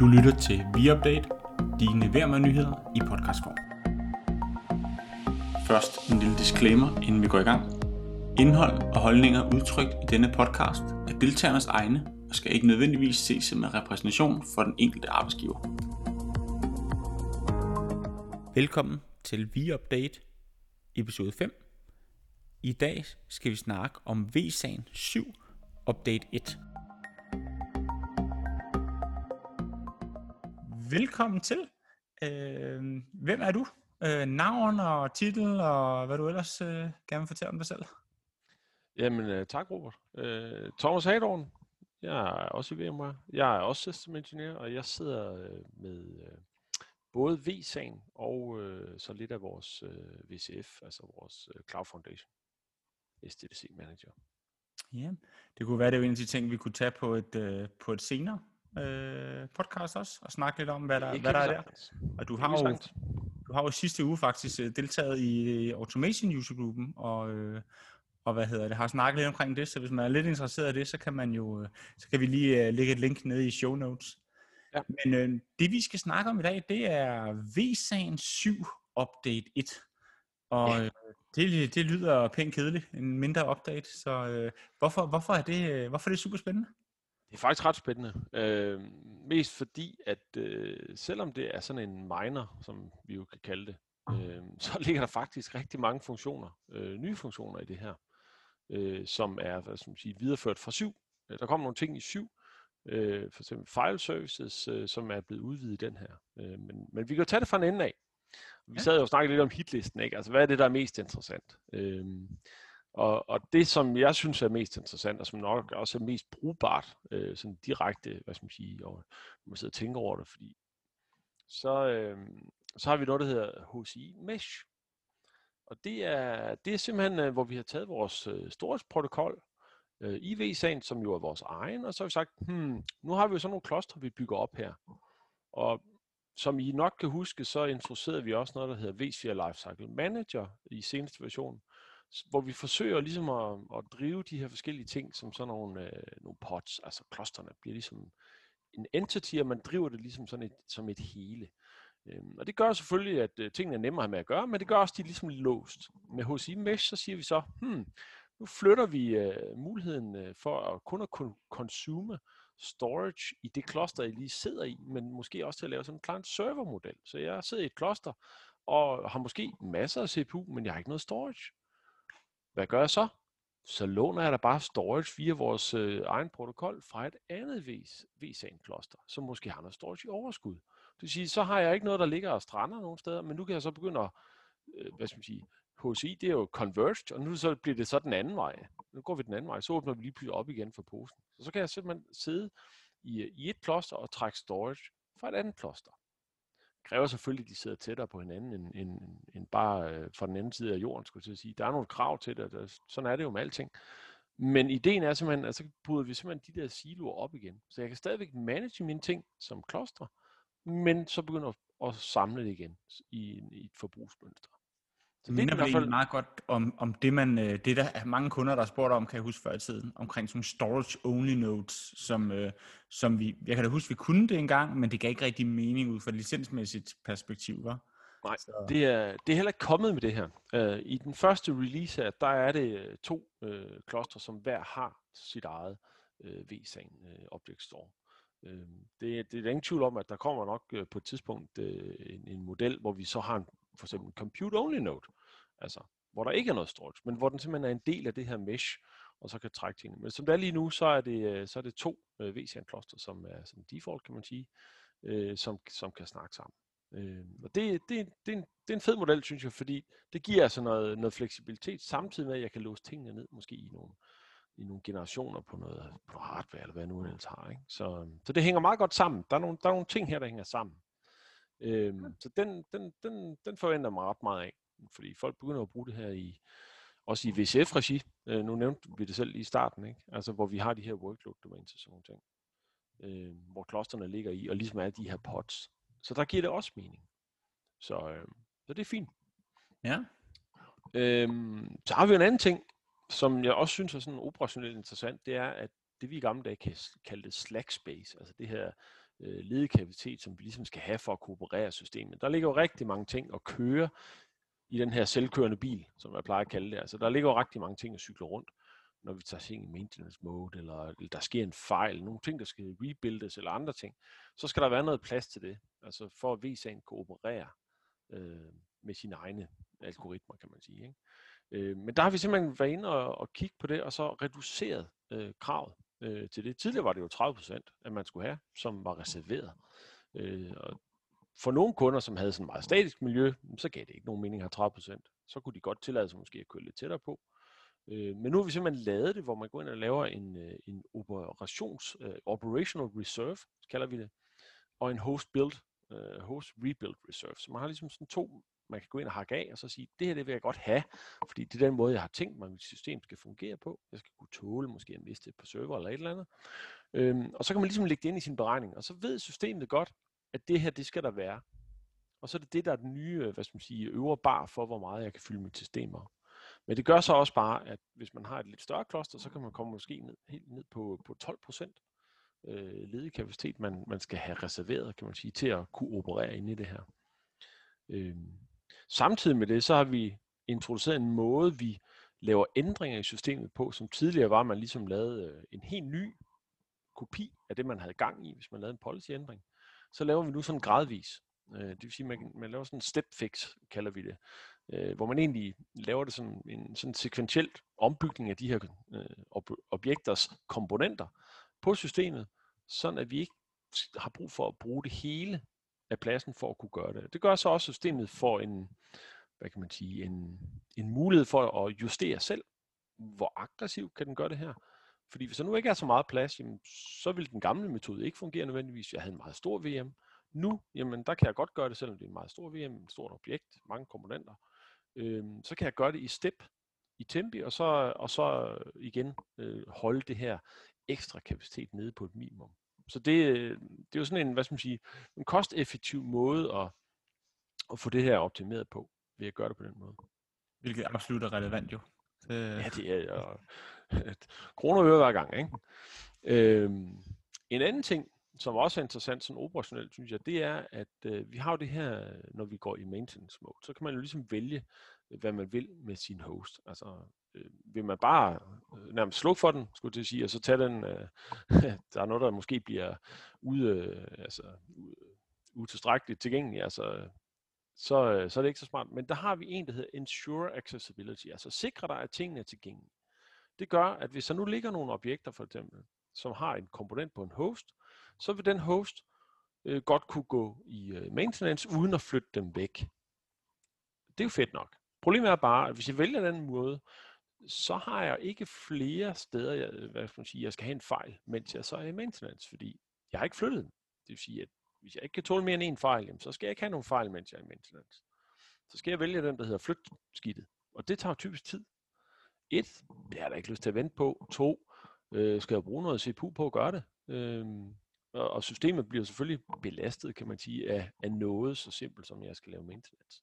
Du lytter til ViUpdate, dine nyheder i podcastform. Først en lille disclaimer, inden vi går i gang. Indhold og holdninger udtrykt i denne podcast er deltagernes egne og skal ikke nødvendigvis ses som en repræsentation for den enkelte arbejdsgiver. Velkommen til ViUpdate episode 5. I dag skal vi snakke om V-sagen 7 Update 1. Velkommen til. Øh, hvem er du? Øh, navn og titel og hvad du ellers øh, gerne vil fortælle om dig selv. Jamen, øh, tak Robert. Øh, Thomas Hadorn. Jeg er også i VMware. Jeg er også system engineer, og jeg sidder øh, med øh, både VSAN og øh, så lidt af vores øh, VCF, altså vores øh, Cloud Foundation, SDDC Manager. Ja, det kunne være, det var en af de ting, vi kunne tage på et, øh, på et senere øh, podcast også, og snakke lidt om, hvad der, hvad der er der. Og du har, jo, du har jo sidste uge faktisk øh, deltaget i Automation User-gruppen, og, øh, og hvad hedder det, har snakket lidt omkring det, så hvis man er lidt interesseret i det, så kan man jo, øh, så kan vi lige uh, lægge et link nede i show notes. Ja. Men øh, det vi skal snakke om i dag, det er VSAN 7 Update 1. Og ja. det, det lyder pænt kedeligt, en mindre update, så øh, hvorfor, hvorfor, er det, hvorfor er det super spændende? Det er faktisk ret spændende. Øh, mest fordi, at øh, selvom det er sådan en miner, som vi jo kan kalde det, øh, så ligger der faktisk rigtig mange funktioner, øh, nye funktioner i det her, øh, som er hvad skal man sige, videreført fra 7. Øh, der kommer nogle ting i 7, øh, for eksempel file services, øh, som er blevet udvidet i den her. Øh, men, men vi kan jo tage det fra en ende af. Vi sad jo og snakkede lidt om hitlisten, ikke? Altså, hvad er det, der er mest interessant? Øh, og, og det, som jeg synes er mest interessant, og som nok også er mest brugbart, øh, sådan direkte, hvad skal man sige, og man sidder og tænker over det, fordi så, øh, så har vi noget, der hedder HCI Mesh. Og det er, det er simpelthen, øh, hvor vi har taget vores øh, storage-protokol, øh, IV-sagen, som jo er vores egen, og så har vi sagt, hmm, nu har vi jo sådan nogle kloster, vi bygger op her. Og som I nok kan huske, så introducerede vi også noget, der hedder vSphere Lifecycle Manager i seneste version, hvor vi forsøger ligesom at, at drive de her forskellige ting som sådan nogle, øh, nogle pods, altså klosterne bliver ligesom en entity, og man driver det ligesom sådan et, som et hele. Øhm, og det gør selvfølgelig, at øh, tingene er nemmere med at gøre, men det gør også, at de er ligesom låst. Med HCI Mesh, så siger vi så, hmm, nu flytter vi øh, muligheden øh, for at kun at kunne consume storage i det kloster, jeg lige sidder i, men måske også til at lave sådan en client server model. Så jeg sidder i et kloster og har måske masser af CPU, men jeg har ikke noget storage. Hvad gør jeg så? Så låner jeg da bare storage via vores øh, egen protokol fra et andet vSAN-kloster, som måske har noget storage i overskud. Det vil sige, så har jeg ikke noget, der ligger og strander nogen steder, men nu kan jeg så begynde at, øh, hvad skal man sige, HCI, det er jo converged, og nu så bliver det så den anden vej. Nu går vi den anden vej, så åbner vi lige pludselig op igen for posen. Så, så kan jeg simpelthen sidde i, øh, i et kloster og trække storage fra et andet kloster kræver selvfølgelig, at de sidder tættere på hinanden end, end, end bare øh, fra den anden side af jorden, skulle jeg sige. Der er nogle krav til det, der, sådan er det jo med alting. Men ideen er simpelthen, at så bryder vi simpelthen de der siloer op igen. Så jeg kan stadigvæk manage mine ting som kloster, men så begynder at, at samle det igen i, i et forbrugsmønster. Så det minder vel fald... meget godt om, om det, man, øh, det der er mange kunder, der har spurgt om, kan jeg huske før i tiden, omkring sådan storage-only nodes, som, øh, som vi, jeg kan da huske, vi kunne det engang, men det gav ikke rigtig mening ud fra et licensmæssigt perspektiv, var? Nej, så. det er, det er heller ikke kommet med det her. Uh, I den første release her, der er det to uh, klostre, som hver har sit eget uh, vSAN uh, Object Store. Uh, det, det er ingen tvivl om, at der kommer nok uh, på et tidspunkt en, en model, hvor vi så har en for eksempel en compute-only node, altså hvor der ikke er noget storage, men hvor den simpelthen er en del af det her mesh, og så kan trække tingene. Men som det er lige nu, så er det, øh, så er det to øh, VCN kloster, som er som default, kan man sige, øh, som, som kan snakke sammen. Øh, og det, det, det, er en, det er en fed model, synes jeg, fordi det giver altså noget, noget fleksibilitet, samtidig med, at jeg kan låse tingene ned, måske i nogle, i nogle generationer på noget, på hardware, eller hvad nu ellers har. Ikke? Så, så det hænger meget godt sammen. Der er, nogle, der er nogle ting her, der hænger sammen. Øhm, så den, den, den, den forventer mig ret meget af, fordi folk begynder at bruge det her i, også i VCF-regi. Øh, nu nævnte vi det selv i starten, ikke? Altså, hvor vi har de her workload domains og sådan nogle ting, øh, hvor klosterne ligger i, og ligesom er de her pods. Så der giver det også mening. Så, øh, så det er fint. Ja. Øhm, så har vi en anden ting, som jeg også synes er sådan operationelt interessant, det er, at det vi i gamle dage kaldte Slack Space, altså det her øh, ledig kapacitet, som vi ligesom skal have for at kooperere systemet. Der ligger jo rigtig mange ting at køre i den her selvkørende bil, som jeg plejer at kalde det. Altså, der ligger jo rigtig mange ting at cykle rundt, når vi tager ting i maintenance mode, eller, eller der sker en fejl, nogle ting, der skal rebuildes, eller andre ting. Så skal der være noget plads til det, altså for at VSA'en kan operere øh, med sine egne algoritmer, kan man sige. Ikke? Øh, men der har vi simpelthen været inde og, og kigge på det, og så reduceret øh, kravet øh, til det. Tidligere var det jo 30 procent, at man skulle have, som var reserveret. Øh, og for nogle kunder, som havde sådan et meget statisk miljø, så gav det ikke nogen mening at have 30 procent. Så kunne de godt tillade sig måske at køre lidt tættere på. Øh, men nu har vi simpelthen lavet det, hvor man går ind og laver en, øh, en operations, uh, operational reserve, kalder vi det, og en host build, uh, host rebuild reserve. Så man har ligesom sådan to man kan gå ind og hakke af, og så sige, det her det vil jeg godt have, fordi det er den måde, jeg har tænkt mig, at mit system skal fungere på. Jeg skal kunne tåle måske at miste det på server eller et eller andet. Øhm, og så kan man ligesom lægge det ind i sin beregning, og så ved systemet godt, at det her, det skal der være. Og så er det det, der er den nye, øh, hvad skal man sige, øvre bar for, hvor meget jeg kan fylde mit system op. Men det gør så også bare, at hvis man har et lidt større kloster, så kan man komme måske ned, helt ned på, på 12 procent øh, ledig kapacitet, man, man skal have reserveret, kan man sige, til at kunne operere inde i det her. Øhm, Samtidig med det, så har vi introduceret en måde, vi laver ændringer i systemet på, som tidligere var, at man ligesom lavede øh, en helt ny kopi af det, man havde gang i, hvis man lavede en policyændring. Så laver vi nu sådan gradvis. Øh, det vil sige, man, man laver sådan en step fix, kalder vi det, øh, hvor man egentlig laver det som en sådan sekventielt ombygning af de her objekters komponenter på systemet, sådan at vi ikke har brug for at bruge det hele af pladsen for at kunne gøre det. Det gør så også, at systemet får en, hvad kan man sige, en, en mulighed for at justere selv, hvor aggressivt kan den gøre det her. Fordi hvis der nu ikke er så meget plads, jamen, så vil den gamle metode ikke fungere nødvendigvis. Jeg havde en meget stor VM. Nu, jamen, der kan jeg godt gøre det, selvom det er en meget stor VM, et stort objekt, mange komponenter. Øhm, så kan jeg gøre det i step, i tempi, og så, og så igen øh, holde det her ekstra kapacitet nede på et minimum. Så det, det er jo sådan en, hvad skal man sige, en kosteffektiv måde at, at få det her optimeret på, ved at gøre det på den måde. Hvilket absolut er relevant jo. Det... Ja, det er jo kroner og øre hver gang. Ikke? Øhm, en anden ting, som også er interessant sådan operationelt, synes jeg, det er, at øh, vi har jo det her, når vi går i maintenance mode, så kan man jo ligesom vælge, hvad man vil med sin host. Altså, øh, vil man bare øh, nærmest slukke for den, skulle jeg sige, og så tage den, øh, der er noget, der måske bliver ude, øh, altså, utilstrækkeligt tilgængeligt, altså, så, øh, så er det ikke så smart. Men der har vi en, der hedder Ensure Accessibility, altså sikre dig, at tingene er tilgængelige. Det gør, at hvis der nu ligger nogle objekter, for eksempel, som har en komponent på en host, så vil den host øh, godt kunne gå i øh, maintenance, uden at flytte dem væk. Det er jo fedt nok. Problemet er bare, at hvis jeg vælger den måde, så har jeg ikke flere steder, jeg, øh, hvad skal man sige, jeg skal have en fejl, mens jeg så er i maintenance, fordi jeg har ikke flyttet den. Det vil sige, at hvis jeg ikke kan tåle mere end en fejl, jamen, så skal jeg ikke have nogen fejl, mens jeg er i maintenance. Så skal jeg vælge den, der hedder flyt skidtet. Og det tager typisk tid. Et, det har jeg da ikke lyst til at vente på. To, øh, skal jeg bruge noget CPU på at gøre det. Øh, og systemet bliver selvfølgelig belastet, kan man sige, af, af noget så simpelt, som jeg skal lave maintenance.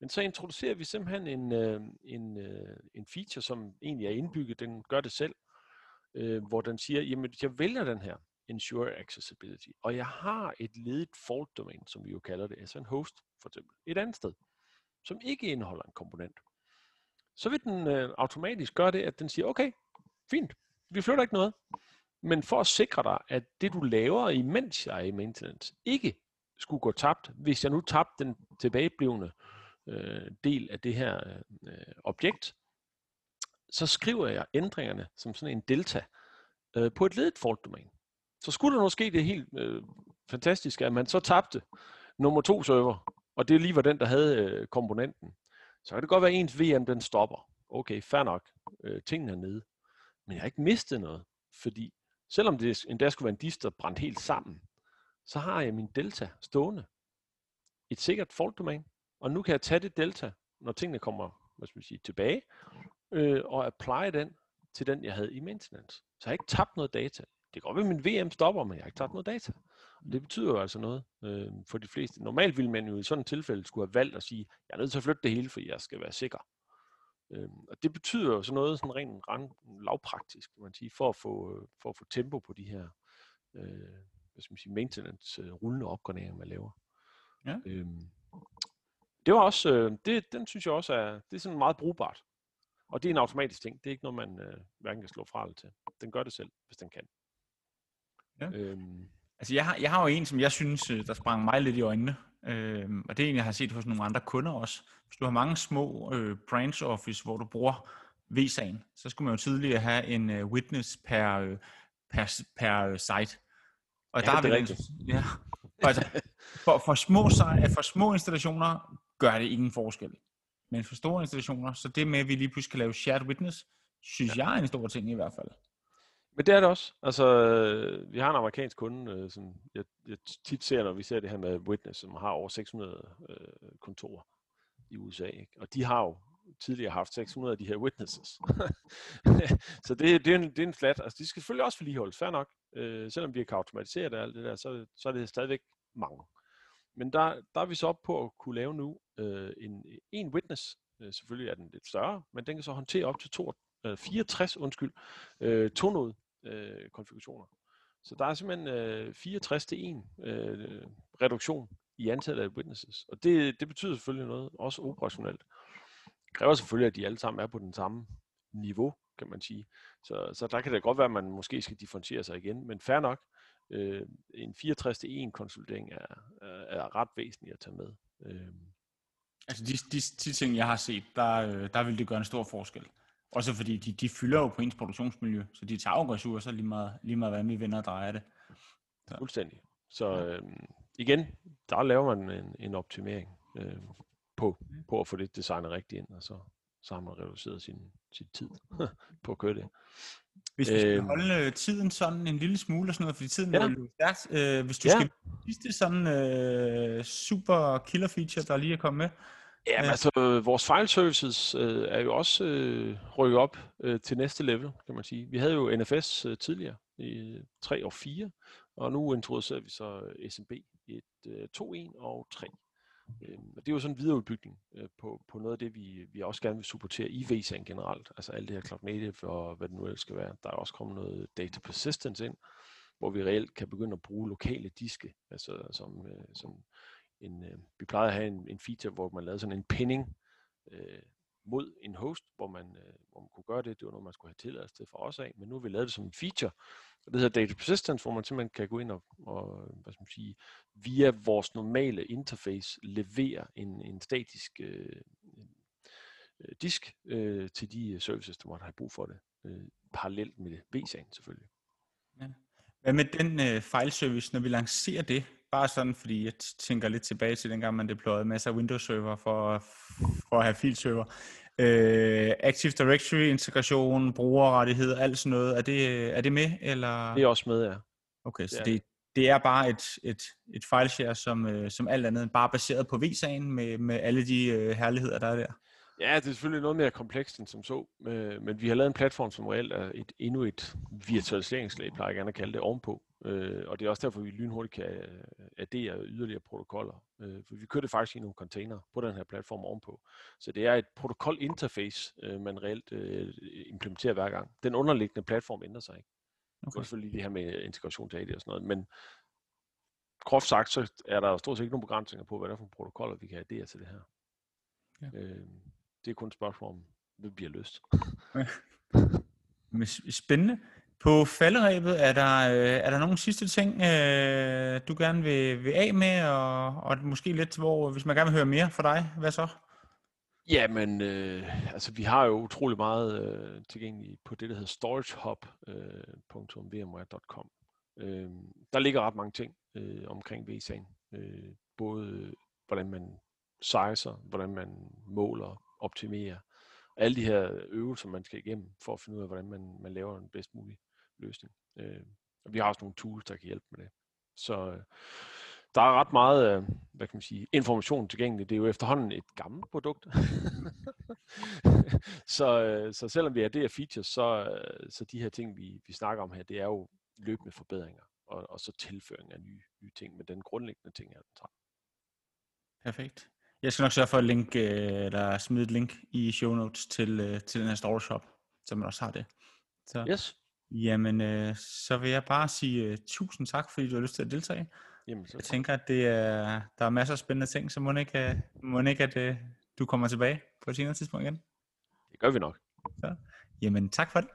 Men så introducerer vi simpelthen en, øh, en, øh, en feature, som egentlig er indbygget, den gør det selv, øh, hvor den siger, jamen jeg vælger den her, Ensure Accessibility, og jeg har et ledigt fault domain, som vi jo kalder det, altså en host for eksempel, et andet sted, som ikke indeholder en komponent. Så vil den øh, automatisk gøre det, at den siger, okay, fint, vi flytter ikke noget, men for at sikre dig, at det du laver, imens jeg er i maintenance, ikke skulle gå tabt, hvis jeg nu tabte den tilbageblivende øh, del af det her øh, objekt, så skriver jeg ændringerne som sådan en delta øh, på et ledet fault domain. Så skulle der måske det helt øh, fantastiske, at man så tabte nummer to server, og det lige var den, der havde øh, komponenten, så kan det godt være, at ens VM den stopper. Okay, fair nok. Øh, tingene er nede. Men jeg har ikke mistet noget, fordi selvom det endda skulle være en dister brændt helt sammen, så har jeg min delta stående. Et sikkert fault domain. Og nu kan jeg tage det delta, når tingene kommer hvad skal man sige, tilbage, øh, og apply den til den, jeg havde i maintenance. Så jeg har ikke tabt noget data. Det kan godt at min VM stopper, men jeg har ikke tabt noget data. Og det betyder jo altså noget øh, for de fleste. Normalt ville man jo i sådan et tilfælde skulle have valgt at sige, jeg er nødt til at flytte det hele, for jeg skal være sikker. Øh, og det betyder jo sådan noget sådan rent, rent lavpraktisk, kan man sige, for at få, for at få tempo på de her øh, hvad skal man sige, maintenance, øh, rullende opgraderinger, man laver. Ja. Øhm, det var også, øh, det, den synes jeg også er, det er sådan meget brugbart. Og det er en automatisk ting. Det er ikke noget, man øh, hverken kan slå fra eller til. Den gør det selv, hvis den kan. Ja. Øhm. Altså, jeg har, jeg har jo en, som jeg synes, øh, der sprang mig lidt i øjnene. Øhm, og det er en, jeg har set hos nogle andre kunder også. Hvis du har mange små øh, branch office, hvor du bruger V-sagen, så skulle man jo tidligere have en øh, witness per, øh, per, per øh, site. Og ja, der det er rigtigt. Ja, altså, for, for, små, for små installationer gør det ingen forskel. Men for store installationer, så det med, at vi lige pludselig kan lave shared witness, synes ja. jeg er en stor ting i hvert fald. Men det er det også. Altså, øh, vi har en amerikansk kunde, øh, som jeg, jeg tit ser, når vi ser det her med Witness, som har over 600 øh, kontorer i USA. Ikke? Og de har jo tidligere haft 600 af de her witnesses. så det, det, er en, det er en flat. Altså, de skal selvfølgelig også vedligeholdes, fair nok. Øh, selvom vi kan automatisere det alt det der, så, så er det stadigvæk mange. Men der, der er vi så op på at kunne lave nu øh, en, en witness. Øh, selvfølgelig er den lidt større, men den kan så håndtere op til to, øh, 64 undskyld, øh, tonode øh, konfigurationer. Så der er simpelthen øh, 64 til 1 øh, reduktion i antallet af witnesses. Og det, det betyder selvfølgelig noget, også operationelt. Det kræver selvfølgelig, at de alle sammen er på den samme niveau, kan man sige. Så, så der kan det godt være, at man måske skal differentiere sig igen, men fair nok. Øh, en 64 til 1 konsolidering er, er, er ret væsentlig at tage med. Øh. Altså de, de, de ting, jeg har set, der, øh, der vil det gøre en stor forskel. Også fordi de, de fylder jo på ens produktionsmiljø, så de tager jo ressourcer lige meget, lige meget hvordan vi vender og drejer det. Så. Fuldstændig. Så øh, igen, der laver man en, en optimering øh, på, på at få det designet rigtigt ind, og så, så har man reduceret sin, sin tid på at køre det. Hvis vi skal øh, holde tiden sådan en lille smule og sådan noget, fordi tiden ja. er jo stærkt. Øh, hvis du ja. skal sidste sådan øh, super killer feature, der lige er kommet med, Ja, men altså, vores file services øh, er jo også øh, rykket op øh, til næste level, kan man sige. Vi havde jo NFS øh, tidligere i 3 og 4, og nu introducerer vi så øh, SMB 1, øh, 2, 1 og 3. Øh, og det er jo sådan en videreudbygning øh, på, på noget af det, vi, vi også gerne vil supportere i VSAN generelt. Altså alt det her Cloud Native og hvad det nu ellers skal være. Der er også kommet noget data persistence ind, hvor vi reelt kan begynde at bruge lokale diske, altså som, øh, som en, øh, vi plejede at have en, en feature, hvor man lavede sådan en pinning øh, mod en host, hvor man, øh, hvor man kunne gøre det. Det var noget, man skulle have tilladelse til fra os af, men nu har vi lavet det som en feature, og det hedder Data Persistence, hvor man simpelthen kan gå ind og, og hvad skal man sige, via vores normale interface levere en, en statisk øh, øh, disk øh, til de øh, services, der måtte have brug for det, øh, parallelt med VSAN selvfølgelig. Ja. Hvad med den øh, fejlservice, når vi lancerer det? Bare sådan, fordi jeg tænker lidt tilbage til dengang, man deployede masser af Windows-server for, for at have filserver. Øh, Active Directory integration, brugerrettighed, alt sådan noget. Er det, er det med? Eller? Det er også med, ja. Okay, så det, det er bare et, et, et fileshare, som, øh, som alt andet, bare baseret på vSAN med, med alle de øh, herligheder, der er der. Ja, det er selvfølgelig noget mere komplekst end som så, øh, men vi har lavet en platform, som reelt er et, endnu et virtualiseringslag, plejer jeg gerne at kalde det, ovenpå. Øh, og det er også derfor, vi lynhurtigt kan øh, addere yderligere protokoller. Øh, for vi kører det faktisk i nogle container på den her platform ovenpå. Så det er et protokol-interface, øh, man reelt øh, implementerer hver gang. Den underliggende platform ændrer sig ikke. Okay. Det er selvfølgelig det her med integration til AD og sådan noget, men groft sagt, så er der stort set ikke nogen begrænsninger på, hvad der er for protokoller, vi kan addere til det her. Ja. Øh, det er kun et spørgsmål om, hvad bliver løst. Spændende. På falderæbet, er der, øh, er der nogle sidste ting, øh, du gerne vil, vil af med, og, og måske lidt, hvor hvis man gerne vil høre mere fra dig, hvad så? Jamen, øh, altså vi har jo utrolig meget øh, tilgængeligt på det, der hedder storagehub.vmware.com. Øh, øh, der ligger ret mange ting øh, omkring VSAN. Øh, både hvordan man sizer, hvordan man måler, optimere. og alle de her øvelser, man skal igennem for at finde ud af, hvordan man, man laver den bedst mulige løsning. Øh, og vi har også nogle tools, der kan hjælpe med det. Så øh, der er ret meget øh, hvad kan man sige, information tilgængelig. Det er jo efterhånden et gammelt produkt. så, øh, så selvom vi er det her features, så, øh, så de her ting, vi, vi snakker om her, det er jo løbende forbedringer, og, og så tilføring af nye, nye ting, men den grundlæggende ting er den samme. Perfekt. Jeg skal nok sørge for at link, øh, eller smide et link i show notes til, øh, til den her store shop, så man også har det. Så. Yes. Jamen, øh, så vil jeg bare sige uh, tusind tak, fordi du har lyst til at deltage. Jamen, så jeg tænker, at det er, der er masser af spændende ting, så må ikke, må ikke at du kommer tilbage på et senere tidspunkt igen. Det gør vi nok. Så, jamen, tak for det.